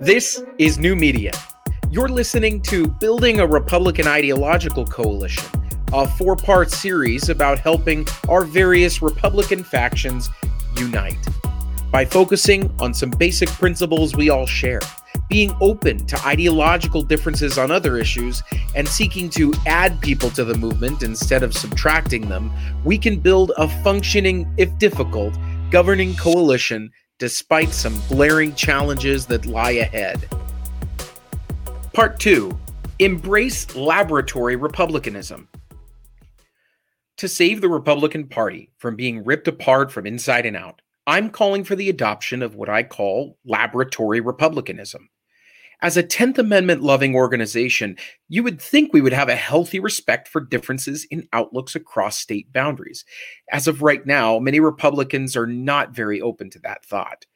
This is New Media. You're listening to Building a Republican Ideological Coalition, a four part series about helping our various Republican factions unite by focusing on some basic principles we all share, being open to ideological differences on other issues, and seeking to add people to the movement instead of subtracting them. We can build a functioning, if difficult, governing coalition despite some glaring challenges that lie ahead. Part 2 Embrace Laboratory Republicanism. To save the Republican Party from being ripped apart from inside and out, I'm calling for the adoption of what I call laboratory republicanism. As a 10th Amendment loving organization, you would think we would have a healthy respect for differences in outlooks across state boundaries. As of right now, many Republicans are not very open to that thought.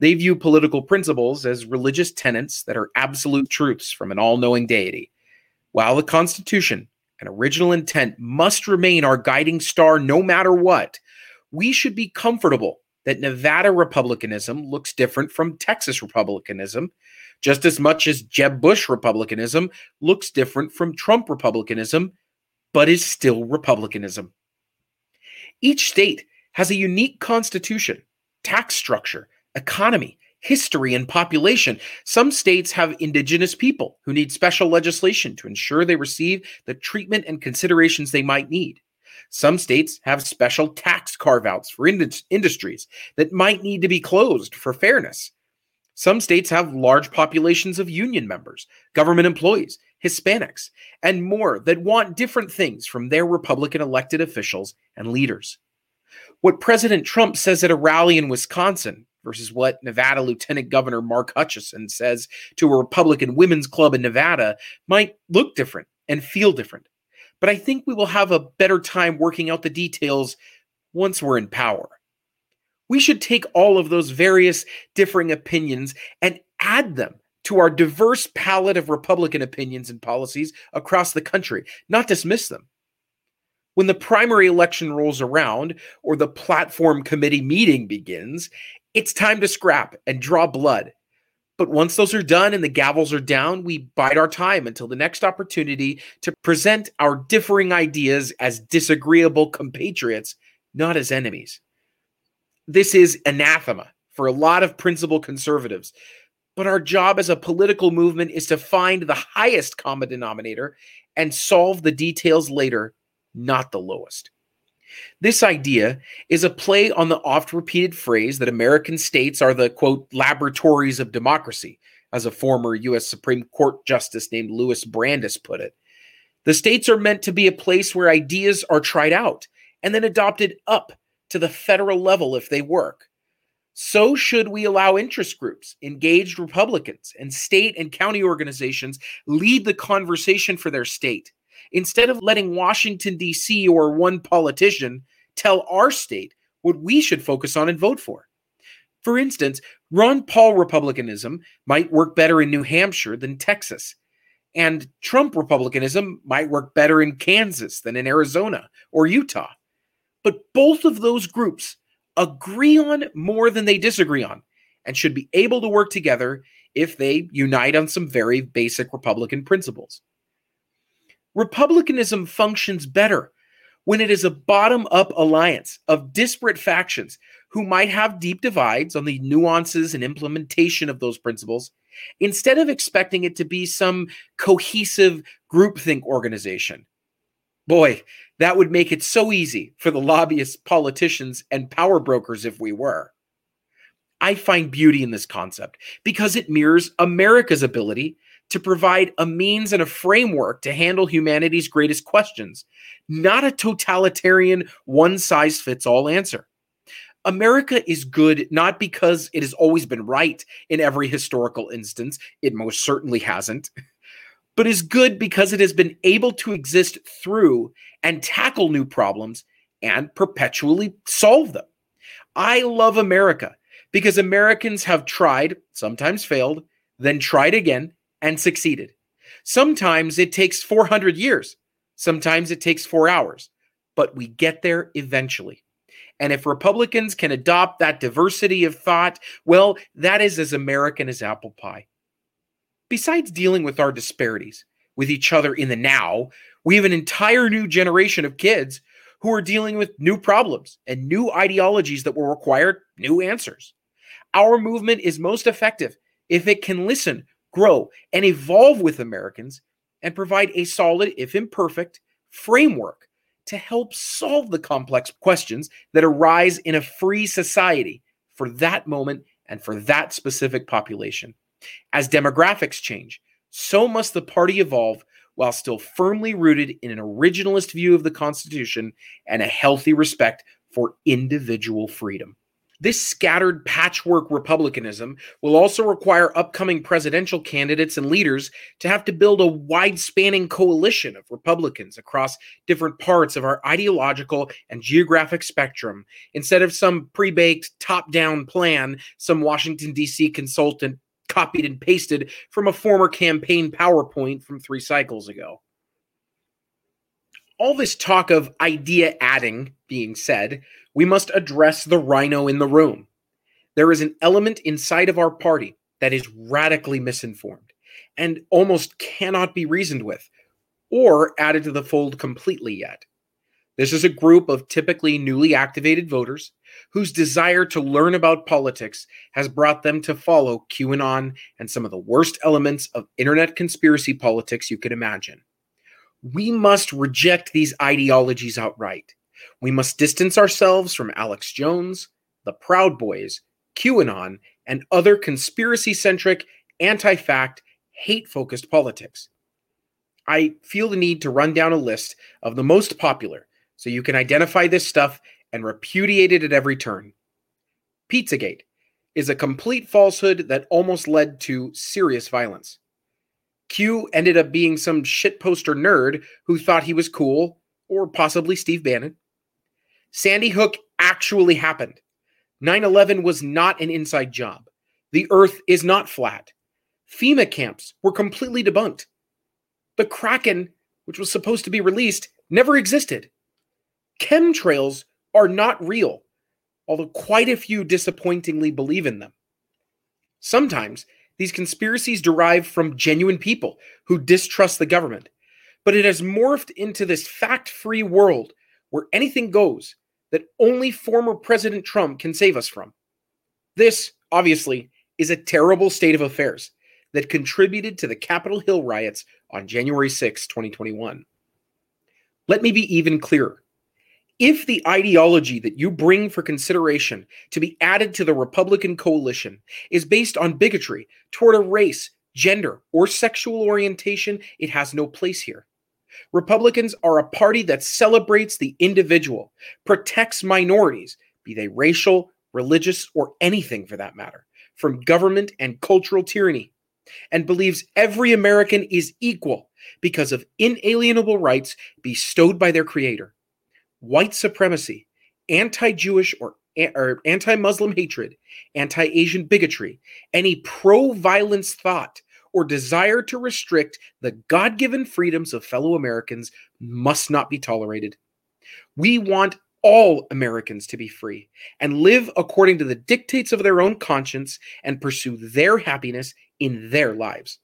They view political principles as religious tenets that are absolute truths from an all knowing deity. While the Constitution and original intent must remain our guiding star no matter what, we should be comfortable that Nevada Republicanism looks different from Texas Republicanism just as much as Jeb Bush Republicanism looks different from Trump Republicanism, but is still Republicanism. Each state has a unique constitution, tax structure, economy, history, and population. Some states have indigenous people who need special legislation to ensure they receive the treatment and considerations they might need. Some states have special tax carve outs for ind- industries that might need to be closed for fairness. Some states have large populations of union members, government employees, Hispanics, and more that want different things from their Republican elected officials and leaders. What President Trump says at a rally in Wisconsin versus what Nevada Lieutenant Governor Mark Hutchison says to a Republican women's club in Nevada might look different and feel different. But I think we will have a better time working out the details once we're in power we should take all of those various differing opinions and add them to our diverse palette of Republican opinions and policies across the country, not dismiss them. When the primary election rolls around or the platform committee meeting begins, it's time to scrap and draw blood. But once those are done and the gavels are down, we bide our time until the next opportunity to present our differing ideas as disagreeable compatriots, not as enemies this is anathema for a lot of principled conservatives. But our job as a political movement is to find the highest common denominator and solve the details later, not the lowest. This idea is a play on the oft repeated phrase that American states are the quote laboratories of democracy, as a former U.S. Supreme Court Justice named Louis Brandeis put it. The states are meant to be a place where ideas are tried out and then adopted up to the federal level if they work. So should we allow interest groups, engaged Republicans, and state and county organizations lead the conversation for their state instead of letting Washington, D.C. or one politician tell our state what we should focus on and vote for. For instance, Ron Paul Republicanism might work better in New Hampshire than Texas, and Trump Republicanism might work better in Kansas than in Arizona or Utah. But both of those groups agree on more than they disagree on and should be able to work together if they unite on some very basic Republican principles. Republicanism functions better when it is a bottom up alliance of disparate factions who might have deep divides on the nuances and implementation of those principles, instead of expecting it to be some cohesive groupthink organization. Boy, that would make it so easy for the lobbyists, politicians, and power brokers if we were. I find beauty in this concept because it mirrors America's ability to provide a means and a framework to handle humanity's greatest questions, not a totalitarian one size fits all answer. America is good not because it has always been right in every historical instance, it most certainly hasn't, but is good because it has been able to exist through and tackle new problems and perpetually solve them. I love America because Americans have tried, sometimes failed, then tried again and succeeded. Sometimes it takes 400 years, sometimes it takes four hours, but we get there eventually. And if Republicans can adopt that diversity of thought, well, that is as American as apple pie. Besides dealing with our disparities with each other in the now, we have an entire new generation of kids who are dealing with new problems and new ideologies that will require new answers. Our movement is most effective if it can listen, grow, and evolve with Americans and provide a solid, if imperfect, framework to help solve the complex questions that arise in a free society for that moment and for that specific population. As demographics change, so must the party evolve while still firmly rooted in an originalist view of the Constitution and a healthy respect for individual freedom. This scattered patchwork republicanism will also require upcoming presidential candidates and leaders to have to build a wide spanning coalition of Republicans across different parts of our ideological and geographic spectrum instead of some pre baked top down plan some Washington, D.C. consultant copied and pasted from a former campaign PowerPoint from three cycles ago. All this talk of idea adding being said, we must address the rhino in the room. There is an element inside of our party that is radically misinformed and almost cannot be reasoned with or added to the fold completely yet. This is a group of typically newly activated voters whose desire to learn about politics has brought them to follow QAnon and some of the worst elements of internet conspiracy politics you could imagine. We must reject these ideologies outright we must distance ourselves from Alex Jones, the Proud Boys, QAnon, and other conspiracy centric, anti fact, hate focused politics. I feel the need to run down a list of the most popular so you can identify this stuff and repudiate it at every turn. Pizzagate is a complete falsehood that almost led to serious violence. Q ended up being some shitposter nerd who thought he was cool, or possibly Steve Bannon. Sandy Hook actually happened. 9 11 was not an inside job. The earth is not flat. FEMA camps were completely debunked. The Kraken, which was supposed to be released, never existed. Chemtrails are not real, although quite a few disappointingly believe in them. Sometimes these conspiracies derive from genuine people who distrust the government, but it has morphed into this fact free world where anything goes that only former President Trump can save us from. This, obviously, is a terrible state of affairs that contributed to the Capitol Hill riots on January 6, 2021. Let me be even clearer. If the ideology that you bring for consideration to be added to the Republican coalition is based on bigotry toward a race, gender, or sexual orientation, it has no place here. Republicans are a party that celebrates the individual, protects minorities, be they racial, religious, or anything for that matter, from government and cultural tyranny, and believes every American is equal because of inalienable rights bestowed by their creator. White supremacy, anti Jewish or, or anti Muslim hatred, anti Asian bigotry, any pro violence thought or desire to restrict the God given freedoms of fellow Americans must not be tolerated. We want all Americans to be free and live according to the dictates of their own conscience and pursue their happiness in their lives.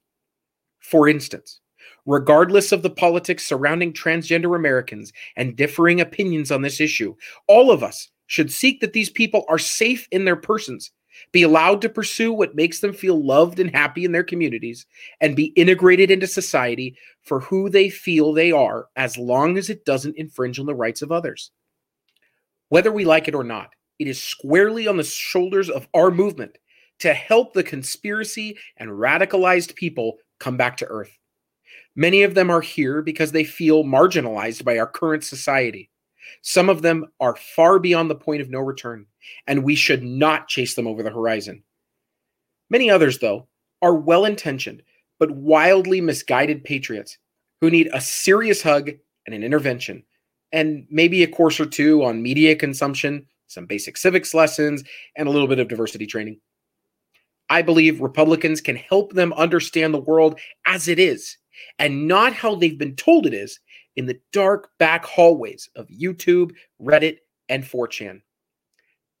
For instance, regardless of the politics surrounding transgender Americans and differing opinions on this issue, all of us should seek that these people are safe in their persons be allowed to pursue what makes them feel loved and happy in their communities, and be integrated into society for who they feel they are, as long as it doesn't infringe on the rights of others. Whether we like it or not, it is squarely on the shoulders of our movement to help the conspiracy and radicalized people come back to earth. Many of them are here because they feel marginalized by our current society. Some of them are far beyond the point of no return, and we should not chase them over the horizon. Many others, though, are well intentioned but wildly misguided patriots who need a serious hug and an intervention, and maybe a course or two on media consumption, some basic civics lessons, and a little bit of diversity training. I believe Republicans can help them understand the world as it is and not how they've been told it is in the dark back hallways of YouTube, Reddit, and 4chan.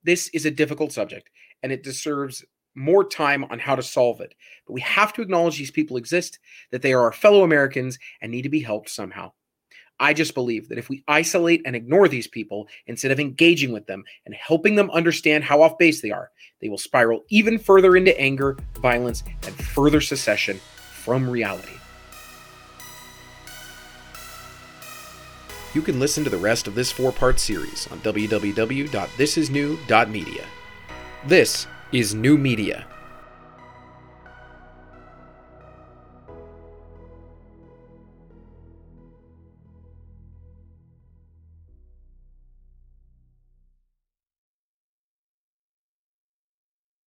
This is a difficult subject, and it deserves more time on how to solve it. But we have to acknowledge these people exist, that they are our fellow Americans and need to be helped somehow. I just believe that if we isolate and ignore these people instead of engaging with them and helping them understand how off base they are, they will spiral even further into anger, violence, and further secession from reality. You can listen to the rest of this four part series on www.thisisnew.media. This is New Media